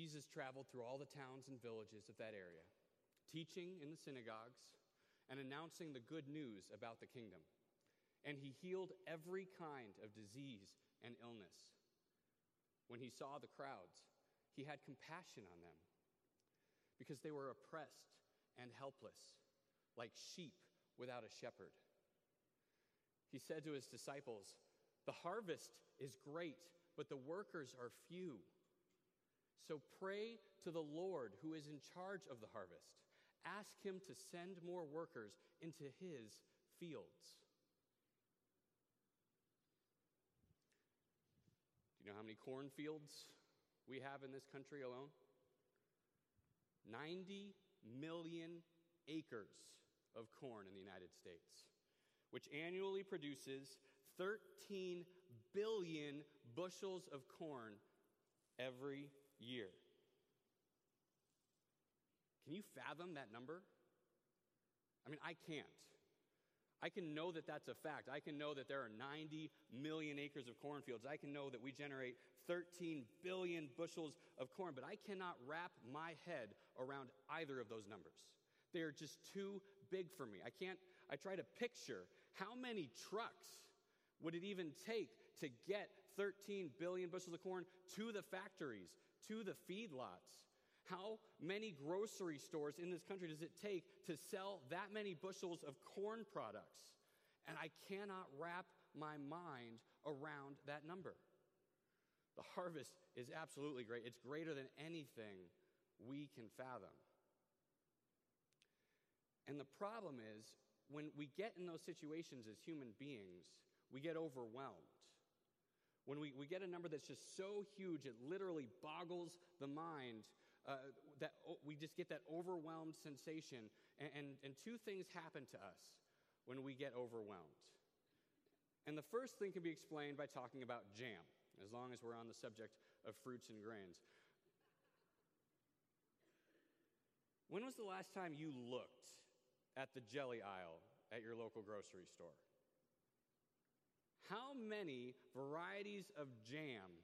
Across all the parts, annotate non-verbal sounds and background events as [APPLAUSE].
Jesus traveled through all the towns and villages of that area, teaching in the synagogues and announcing the good news about the kingdom. And he healed every kind of disease and illness. When he saw the crowds, he had compassion on them because they were oppressed and helpless, like sheep without a shepherd. He said to his disciples, The harvest is great, but the workers are few. So pray to the Lord who is in charge of the harvest. Ask him to send more workers into his fields. Do you know how many cornfields we have in this country alone? 90 million acres of corn in the United States, which annually produces 13 billion bushels of corn every year. Can you fathom that number? I mean, I can't. I can know that that's a fact. I can know that there are 90 million acres of cornfields. I can know that we generate 13 billion bushels of corn, but I cannot wrap my head around either of those numbers. They are just too big for me. I can't, I try to picture how many trucks would it even take to get 13 billion bushels of corn to the factories, to the feedlots? How many grocery stores in this country does it take to sell that many bushels of corn products? And I cannot wrap my mind around that number. The harvest is absolutely great. It's greater than anything we can fathom. And the problem is, when we get in those situations as human beings, we get overwhelmed. When we, we get a number that's just so huge, it literally boggles the mind uh, that we just get that overwhelmed sensation. And, and, and two things happen to us when we get overwhelmed. And the first thing can be explained by talking about jam, as long as we're on the subject of fruits and grains. When was the last time you looked at the jelly aisle at your local grocery store? How many varieties of jam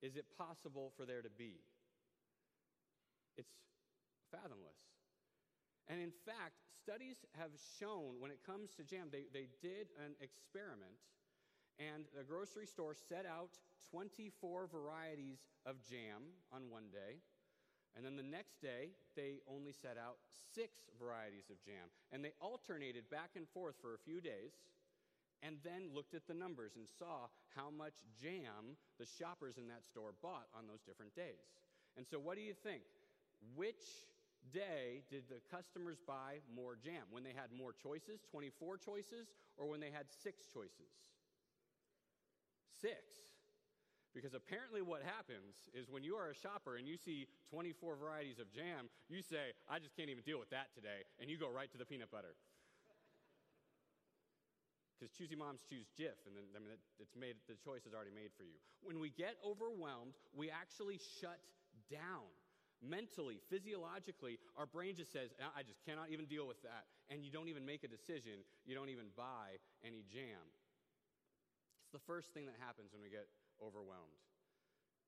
is it possible for there to be? It's fathomless. And in fact, studies have shown when it comes to jam, they, they did an experiment, and the grocery store set out 24 varieties of jam on one day. And then the next day, they only set out six varieties of jam. And they alternated back and forth for a few days, and then looked at the numbers and saw how much jam the shoppers in that store bought on those different days. And so, what do you think? Which day did the customers buy more jam? When they had more choices, 24 choices, or when they had six choices? Six. Because apparently, what happens is when you are a shopper and you see 24 varieties of jam, you say, I just can't even deal with that today, and you go right to the peanut butter. Because choosy moms choose Jif, and then I mean, it's made, the choice is already made for you. When we get overwhelmed, we actually shut down mentally, physiologically, our brain just says, I just cannot even deal with that. And you don't even make a decision. You don't even buy any jam. It's the first thing that happens when we get overwhelmed.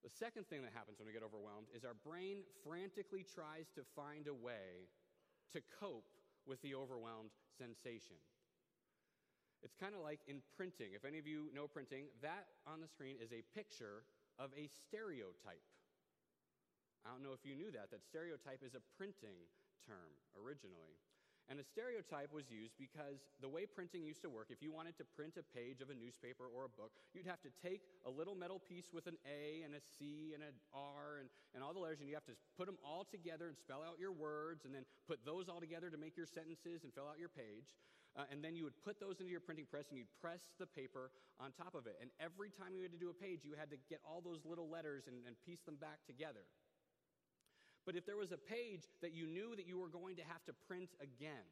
The second thing that happens when we get overwhelmed is our brain frantically tries to find a way to cope with the overwhelmed sensation. It's kind of like in printing. If any of you know printing, that on the screen is a picture of a stereotype. I don't know if you knew that, that stereotype is a printing term originally. And a stereotype was used because the way printing used to work, if you wanted to print a page of a newspaper or a book, you'd have to take a little metal piece with an A and a C and an R and, and all the letters, and you have to put them all together and spell out your words, and then put those all together to make your sentences and fill out your page. Uh, and then you would put those into your printing press and you'd press the paper on top of it. And every time you had to do a page, you had to get all those little letters and, and piece them back together. But if there was a page that you knew that you were going to have to print again,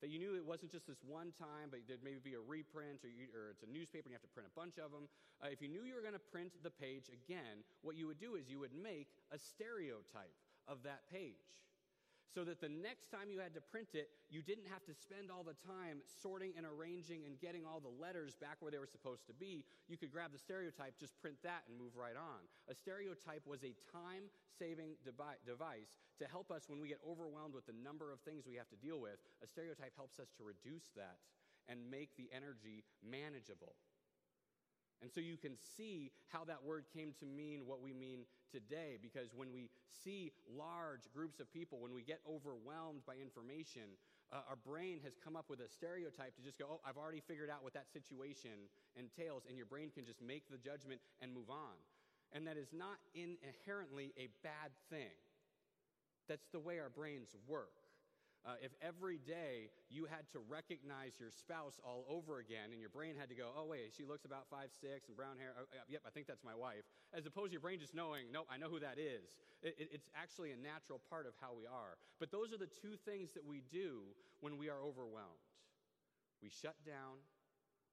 that you knew it wasn't just this one time, but there'd maybe be a reprint or, you, or it's a newspaper and you have to print a bunch of them. Uh, if you knew you were going to print the page again, what you would do is you would make a stereotype of that page. So that the next time you had to print it, you didn't have to spend all the time sorting and arranging and getting all the letters back where they were supposed to be. You could grab the stereotype, just print that, and move right on. A stereotype was a time saving device to help us when we get overwhelmed with the number of things we have to deal with. A stereotype helps us to reduce that and make the energy manageable. And so you can see how that word came to mean what we mean today, because when we see large groups of people, when we get overwhelmed by information, uh, our brain has come up with a stereotype to just go, oh, I've already figured out what that situation entails, and your brain can just make the judgment and move on. And that is not inherently a bad thing. That's the way our brains work. Uh, if every day you had to recognize your spouse all over again and your brain had to go, oh, wait, she looks about five, six and brown hair. Oh, yep, I think that's my wife. As opposed to your brain just knowing, nope, I know who that is. It, it, it's actually a natural part of how we are. But those are the two things that we do when we are overwhelmed we shut down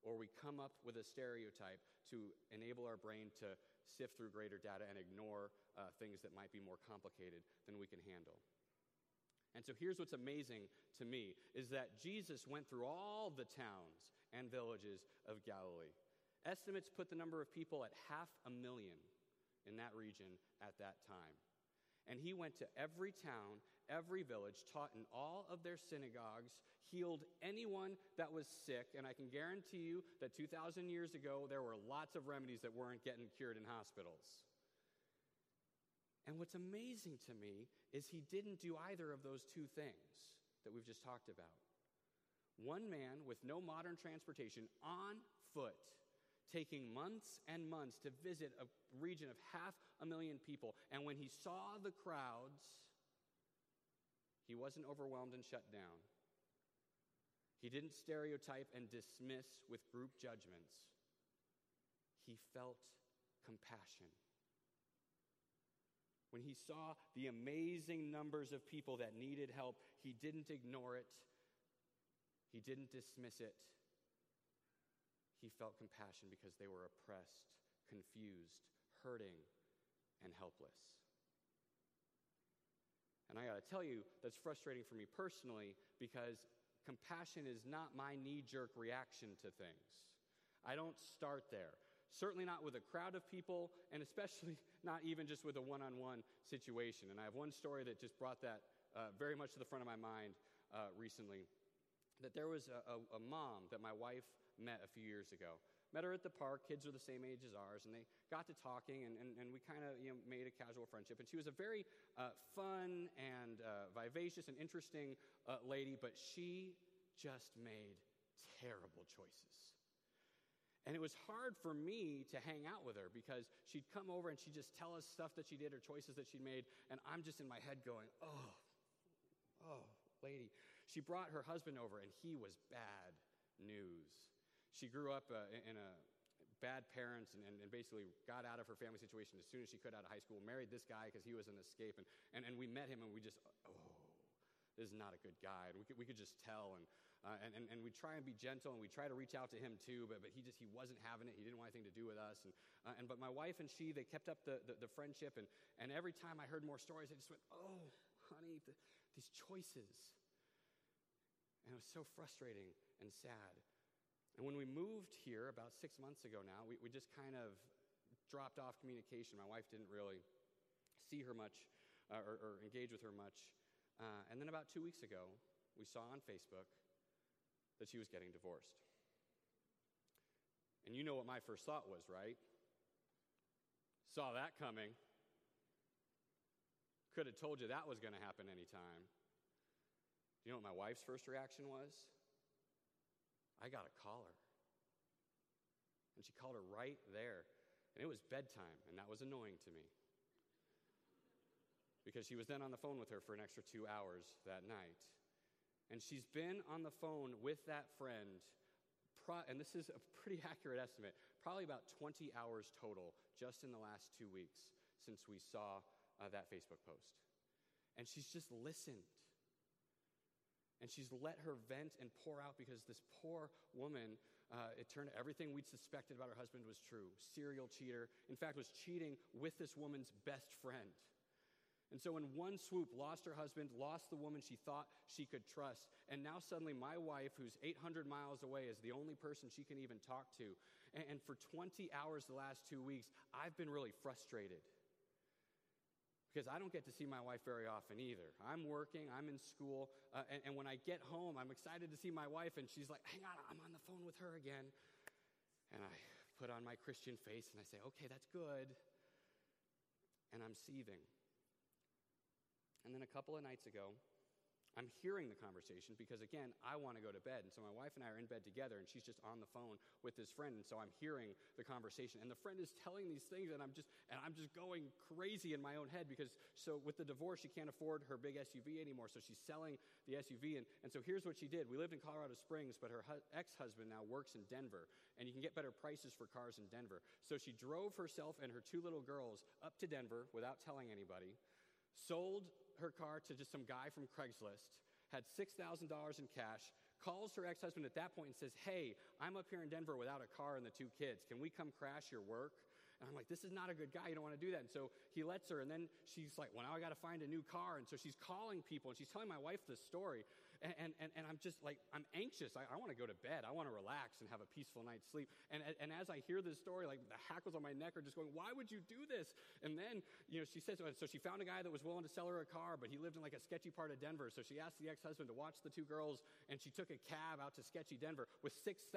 or we come up with a stereotype to enable our brain to sift through greater data and ignore uh, things that might be more complicated than we can handle. And so here's what's amazing to me is that Jesus went through all the towns and villages of Galilee. Estimates put the number of people at half a million in that region at that time. And he went to every town, every village, taught in all of their synagogues, healed anyone that was sick. And I can guarantee you that 2,000 years ago, there were lots of remedies that weren't getting cured in hospitals. And what's amazing to me is he didn't do either of those two things that we've just talked about. One man with no modern transportation on foot, taking months and months to visit a region of half a million people. And when he saw the crowds, he wasn't overwhelmed and shut down. He didn't stereotype and dismiss with group judgments. He felt compassion when he saw the amazing numbers of people that needed help, he didn't ignore it, he didn't dismiss it. He felt compassion because they were oppressed, confused, hurting, and helpless. And I got to tell you, that's frustrating for me personally because compassion is not my knee jerk reaction to things. I don't start there certainly not with a crowd of people, and especially [LAUGHS] not even just with a one on one situation. And I have one story that just brought that uh, very much to the front of my mind uh, recently. That there was a, a, a mom that my wife met a few years ago. Met her at the park. Kids are the same age as ours, and they got to talking, and, and, and we kind of you know, made a casual friendship. And she was a very uh, fun and uh, vivacious and interesting uh, lady, but she just made terrible choices. And it was hard for me to hang out with her because she'd come over and she'd just tell us stuff that she did or choices that she'd made. And I'm just in my head going, oh, oh, lady. She brought her husband over and he was bad news. She grew up uh, in a bad parents and, and, and, basically got out of her family situation as soon as she could out of high school, married this guy because he was an escape. And, and, and we met him and we just, oh, this is not a good guy. And we could, we could just tell. And uh, and, and, and we try and be gentle and we try to reach out to him too, but, but he just, he wasn't having it. He didn't want anything to do with us. And, uh, and but my wife and she, they kept up the, the, the, friendship. And, and every time I heard more stories, I just went, oh, honey, the, these choices. And it was so frustrating and sad. And when we moved here about six months ago now, we, we just kind of dropped off communication. My wife didn't really see her much uh, or, or, engage with her much. Uh, and then about two weeks ago, we saw on Facebook that she was getting divorced. And you know what my first thought was, right? Saw that coming. Could have told you that was going to happen anytime. Do you know what my wife's first reaction was? I got to call her. And she called her right there. And it was bedtime, and that was annoying to me. Because she was then on the phone with her for an extra two hours that night. And she's been on the phone with that friend, and this is a pretty [LAUGHS] accurate estimate, probably about 20 hours total just in the last two weeks since we saw uh, that Facebook post. And she's just listened. And she's let her vent and pour out because this poor woman, uh, it turned everything we'd suspected about her husband was true. Serial cheater. In fact, was cheating with this woman's best friend. And so, in one swoop, lost her husband, lost the woman she thought she could trust, and now suddenly my wife, who's 800 miles away, is the only person she can even talk to. And, for 20 hours the last two weeks, I've been really frustrated because I don't get to see my wife very often either. I'm working, I'm in school, uh, and, and when I get home, I'm excited to see my wife, and she's like, Hang on, I'm on the phone with her again. And I put on my Christian face and I say, Okay, that's good. And I'm seething. And then a couple of nights ago, I'm hearing the conversation because, again, I want to go to bed. And so my wife and I are in bed together, and she's just on the phone with this friend. And so I'm hearing the conversation. And the friend is telling these things, and I'm just, and I'm just going crazy in my own head because, so with the divorce, she can't afford her big SUV anymore. So she's selling the SUV. And, and so here's what she did. We lived in Colorado Springs, but her hu- ex husband now works in Denver, and you can get better prices for cars in Denver. So she drove herself and her two little girls up to Denver without telling anybody her car to just some guy from Craigslist, had $6,000 in cash, calls her ex husband at that point and says, Hey, I'm up here in Denver without a car and the two kids. Can we come crash your work? And I'm like, this is not a good guy. You don't want to do that. And so he lets her. And then she's like, well, now I got to find a new car. And so she's calling people and she's telling my wife this story. And, and, and, I'm just like, I'm anxious. I, I want to go to bed. I want to relax and have a peaceful night's sleep. And, and as I hear this story, like the hackles on my neck are just going, why would you do this? And then, you know, she says, oh, so she found a guy that was willing to sell her a car, but he lived in like a sketchy part of Denver. So she asked the ex husband to watch the two girls and she took a cab out to sketchy Denver with $6,000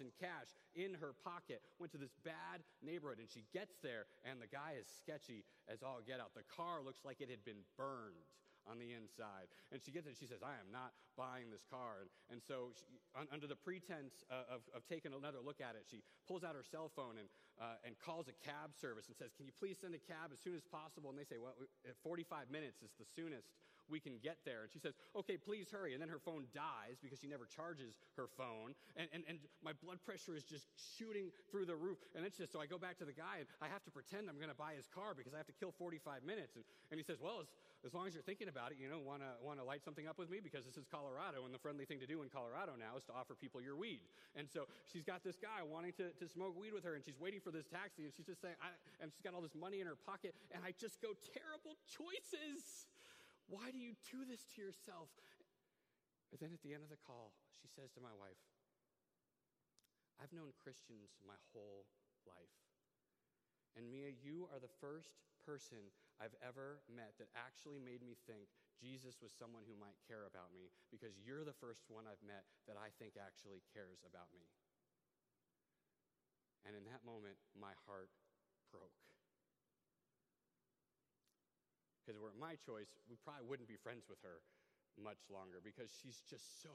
in cash in her pocket, went to this bad neighborhood and she gets there and the guy is sketchy as all get out. The car looks like it had been burned on the inside. And she gets it, she says, I am not buying this car. And, and so, she, un, under the pretense uh, of, of taking another look at it, she pulls out her cell phone and, uh, and calls a cab service and says, Can you please send a cab as soon as possible? And they say, Well, 45 minutes is the soonest we can get there. And she says, Okay, please hurry. And then her phone dies because she never charges her phone. And, and, and my blood pressure is just shooting through the roof. And it's just so I go back to the guy and I have to pretend I'm going to buy his car because I have to kill 45 minutes. And, and he says, Well, as, as long as you're thinking about it, you know, want to want to light something up with me because this is Colorado, and the friendly thing to do in Colorado now is to offer people your weed. And so she's got this guy wanting to, to smoke weed with her, and she's waiting for this taxi, and she's just saying, I, and she's got all this money in her pocket, and I just go, terrible choices. Why do you do this to yourself? But then at the end of the call, she says to my wife, I've known Christians my whole life. And Mia, you are the first person I've ever met that actually made me think Jesus was someone who might care about me because you're the first one I've met that I think actually cares about me. And in that moment, my heart broke. Because were it my choice, we probably wouldn't be friends with her much longer because she's just so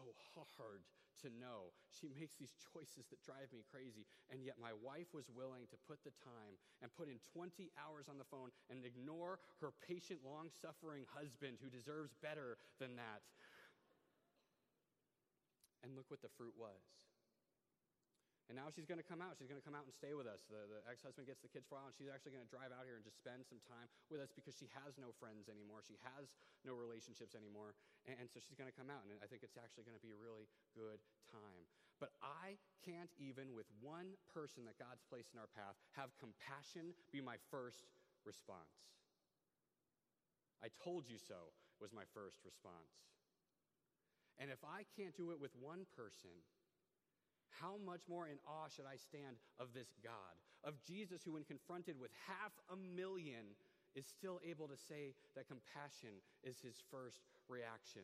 hard to know. She makes these choices that drive me crazy. And yet, my wife was willing to put the time and put in 20 hours on the phone and ignore her patient, long suffering husband who deserves better than that. And look what the fruit was. And now she's going to come out. She's going to come out and stay with us. The, the ex husband gets the kids for a while, and she's actually going to drive out here and just spend some time with us because she has no friends anymore. She has no relationships anymore. And, and so she's going to come out, and I think it's actually going to be a really good time. But I can't even, with one person that God's placed in our path, have compassion be my first response. I told you so was my first response. And if I can't do it with one person, how much more in awe should I stand of this God, of Jesus, who, when confronted with half a million, is still able to say that compassion is his first reaction?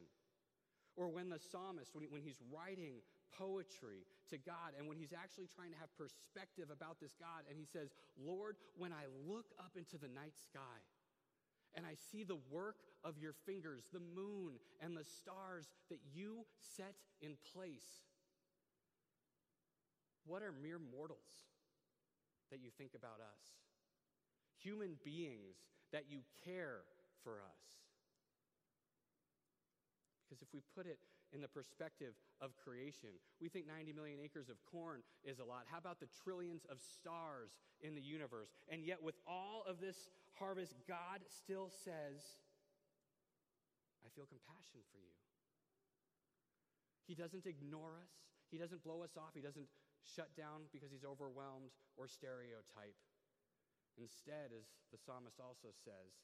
Or when the psalmist, when, when he's writing poetry to God, and when he's actually trying to have perspective about this God, and he says, Lord, when I look up into the night sky, and I see the work of your fingers, the moon and the stars that you set in place. What are mere mortals that you think about us? Human beings that you care for us. Because if we put it in the perspective of creation, we think 90 million acres of corn is a lot. How about the trillions of stars in the universe? And yet, with all of this harvest, God still says, I feel compassion for you. He doesn't ignore us, He doesn't blow us off, He doesn't shut down because he's overwhelmed or stereotype. Instead, as the psalmist also says,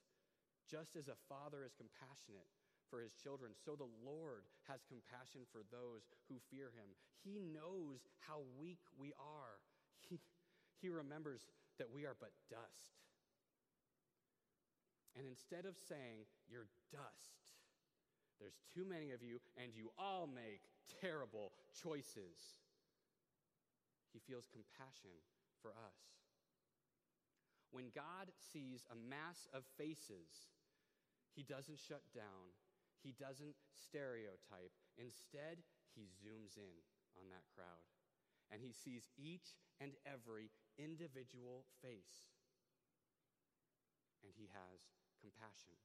Just as a father is compassionate for his children, so the Lord has compassion for those who fear him. He knows how weak we are, he, he remembers that we are but dust. And instead of saying, You're dust, there's too many of you, and you all make terrible choices, he feels compassion for us. When God sees a mass of faces, he doesn't shut down, he doesn't stereotype. Instead, he zooms in on that crowd and he sees each and every individual face. And he has compassion.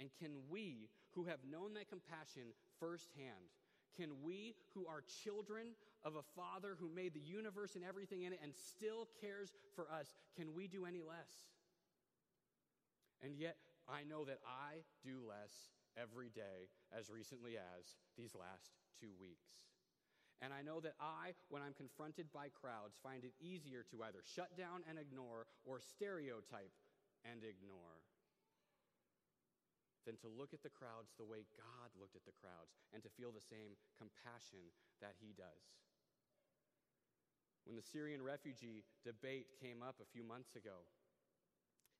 And can we, who have known that compassion firsthand, can we, who are children of a Father who made the universe and everything in it and still cares for us, can we do any less? And yet, I know that I do less every day as recently as these last two weeks. And I know that I, when I'm confronted by crowds, find it easier to either shut down and ignore or stereotype and ignore than to look at the crowds the way God looked at the crowds and to feel the same compassion that He does. When the Syrian refugee debate came up a few months ago,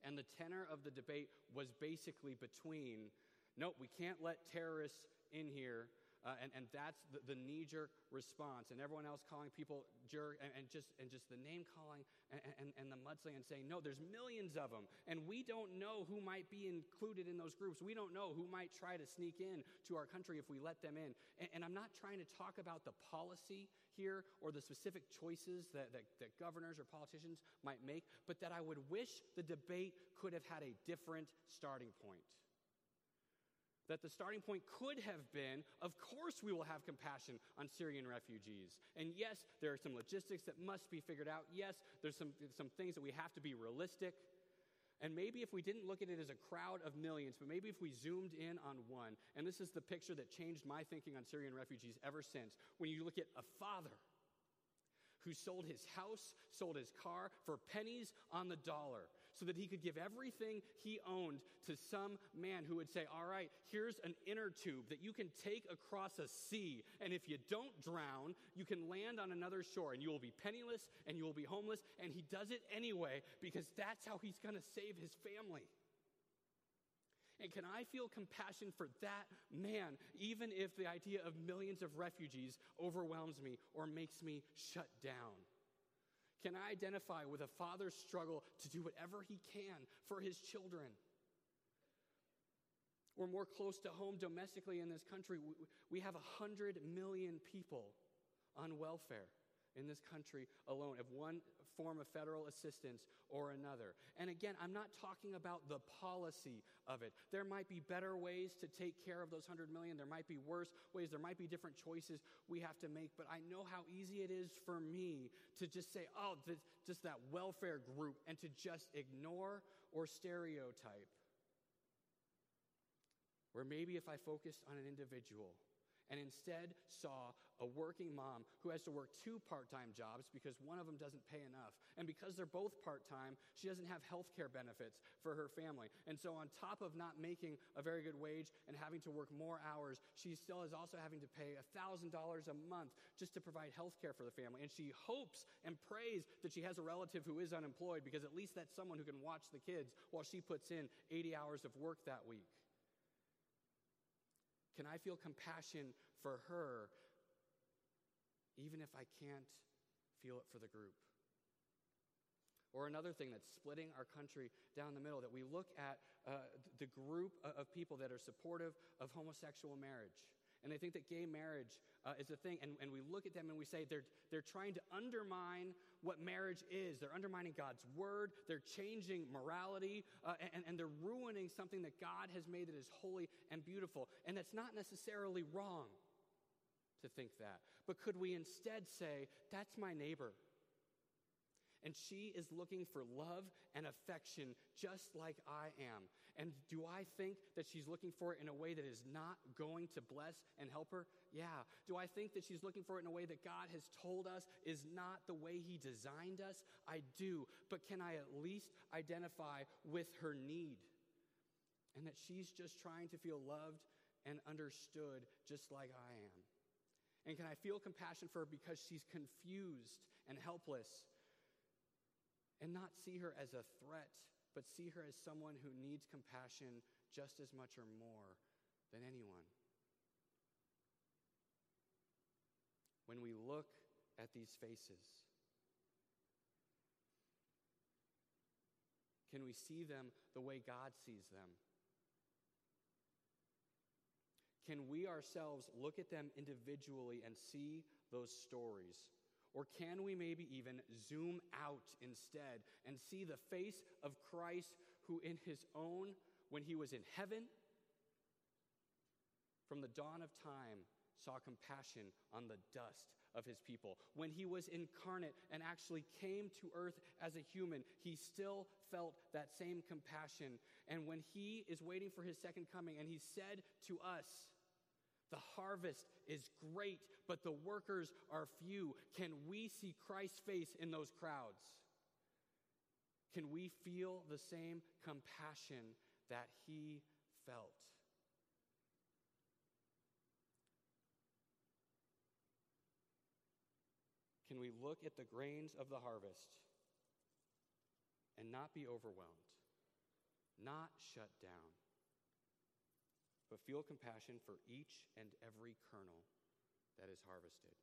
and the tenor of the debate was basically between nope, we can't let terrorists in here uh, and, and that's the, the knee jerk response. And everyone else calling people jerk and, and, just, and just the name calling and, and, and the mudslinging saying, no, there's millions of them. And we don't know who might be included in those groups. We don't know who might try to sneak in to our country if we let them in. And, and I'm not trying to talk about the policy here or the specific choices that, that, that governors or politicians might make, but that I would wish the debate could have had a different starting point that the starting point could have been of course, we will have compassion on Syrian refugees. And yes, there are some logistics that must be figured out. Yes, there's some, some things that we have to be realistic. And maybe if we didn't look at it as a crowd of millions, but maybe if we zoomed in on one, and this is the picture that changed my thinking on Syrian refugees ever since, when you look at a father who sold his house, sold his car for pennies on the dollar so that he could give everything he owned to some man who would say, All right, here's an inner tube that you can take across a sea, and if you don't drown, you can land on another shore, and you will be penniless and you will be homeless. And he does it anyway because that's how he's going to save his family. And can I feel compassion for that man, even if the idea of millions of refugees overwhelms me or makes me shut down? Can I identify with a father's struggle to do whatever he can for his children? We're more close to home domestically in this country. We have 100 million people on welfare in this country alone of one form of federal assistance or another. And again, I'm not talking about the policy of it. There might be better ways to take care of those 100 million. There might be worse ways. There might be different choices we have to make. But I know how easy it is for me to just say, oh, just that welfare group, and to just ignore or stereotype. Where maybe if I focused on an individual, and instead saw a working mom who has to work two part time jobs because one of them doesn't pay enough. And because they're both part time, she doesn't have health care benefits for her family. And so, on top of not making a very good wage and having to work more hours, she still is also having to pay $1,000 a month just to provide health care for the family. And she hopes and prays that she has a relative who is unemployed because at least that's someone who can watch the kids while she puts in 80 hours of work that week. Can I feel compassion for her even if I can't feel it for the group? Or another thing that's splitting our country down the middle, that we look at uh, the group of people that are supportive of homosexual marriage and they think that gay marriage uh, is a thing. And, and we look at them and we say they're, they're trying to undermine what marriage is. They're undermining God's word, they're changing morality, uh, and, and they're ruining something that God has made that is holy and beautiful. And that's not necessarily wrong to think that. But could we instead say, that's my neighbor? And she is looking for love and affection just like I am. And do I think that she's looking for it in a way that is not going to bless and help her? Yeah. Do I think that she's looking for it in a way that God has told us is not the way He designed us? I do. But can I at least identify with her need? And that she's just trying to feel loved and understood just like I am. And can I feel compassion for her because she's confused and helpless and not see her as a threat but see her as someone who needs compassion just as much or more than anyone. When we look at these faces, can we see them the way God sees them? Can we ourselves look at them individually and see those stories? Or can we maybe even zoom out instead and see the face of Christ who, in his own, when he was in heaven, from the dawn of time, saw compassion on the dust of his people. When he was incarnate and actually came to earth as a human, he still felt that same compassion. And when he is waiting for his second coming and he said to us, the harvest is great, but the workers are few. Can we see Christ's face in those crowds? Can we feel the same compassion that he felt? Can we look at the grains of the harvest and not be overwhelmed, not shut down? But feel compassion for each and every kernel that is harvested.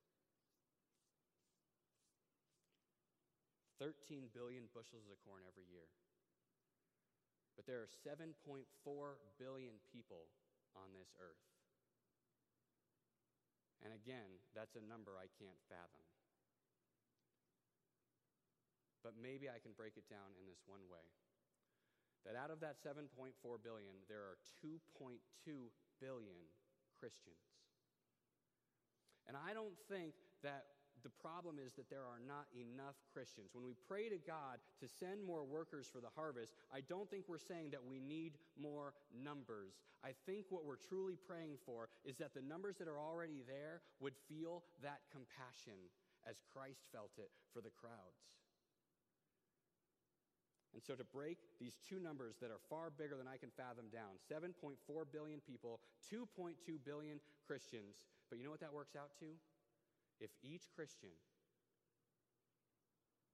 13 billion bushels of corn every year. But there are 7.4 billion people on this earth. And again, that's a number I can't fathom. But maybe I can break it down in this one way that out of that 7.4 billion, there are 2.2 billion Christians. And I don't think that the problem is that there are not enough Christians. When we pray to God to send more workers for the harvest, I don't think we're saying that we need more numbers. I think what we're truly praying for is that the numbers that are already there would feel that compassion as Christ felt it for the crowds. And so to break these two numbers that are far bigger than I can fathom down 7.4 billion people, 2.2 billion Christians. But you know what that works out to? If each Christian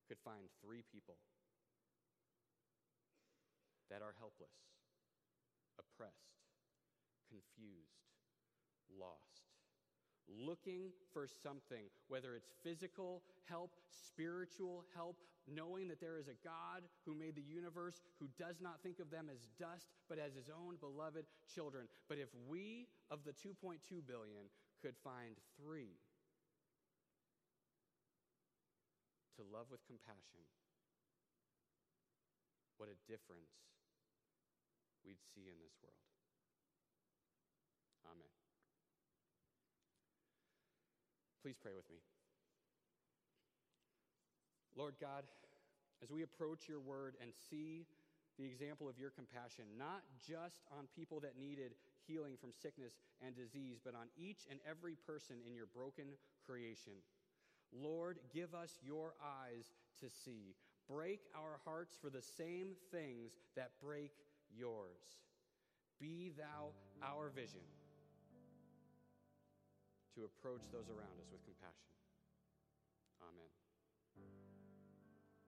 could find three people that are helpless, oppressed, confused, lost, looking for something, whether it's physical help, spiritual help, knowing that there is a God who made the universe who does not think of them as dust, but as his own beloved children. But if we, of the 2.2 billion, could find three to love with compassion, what a difference we'd see in this world. Amen. Please pray with me. Lord God, as we approach your word and see the example of your compassion, not just on people that needed healing from sickness and disease, but on each and every person in your broken creation. Lord, give us your eyes to see. Break our hearts for the same things that break yours. Be thou our vision to approach those around us with compassion. Amen.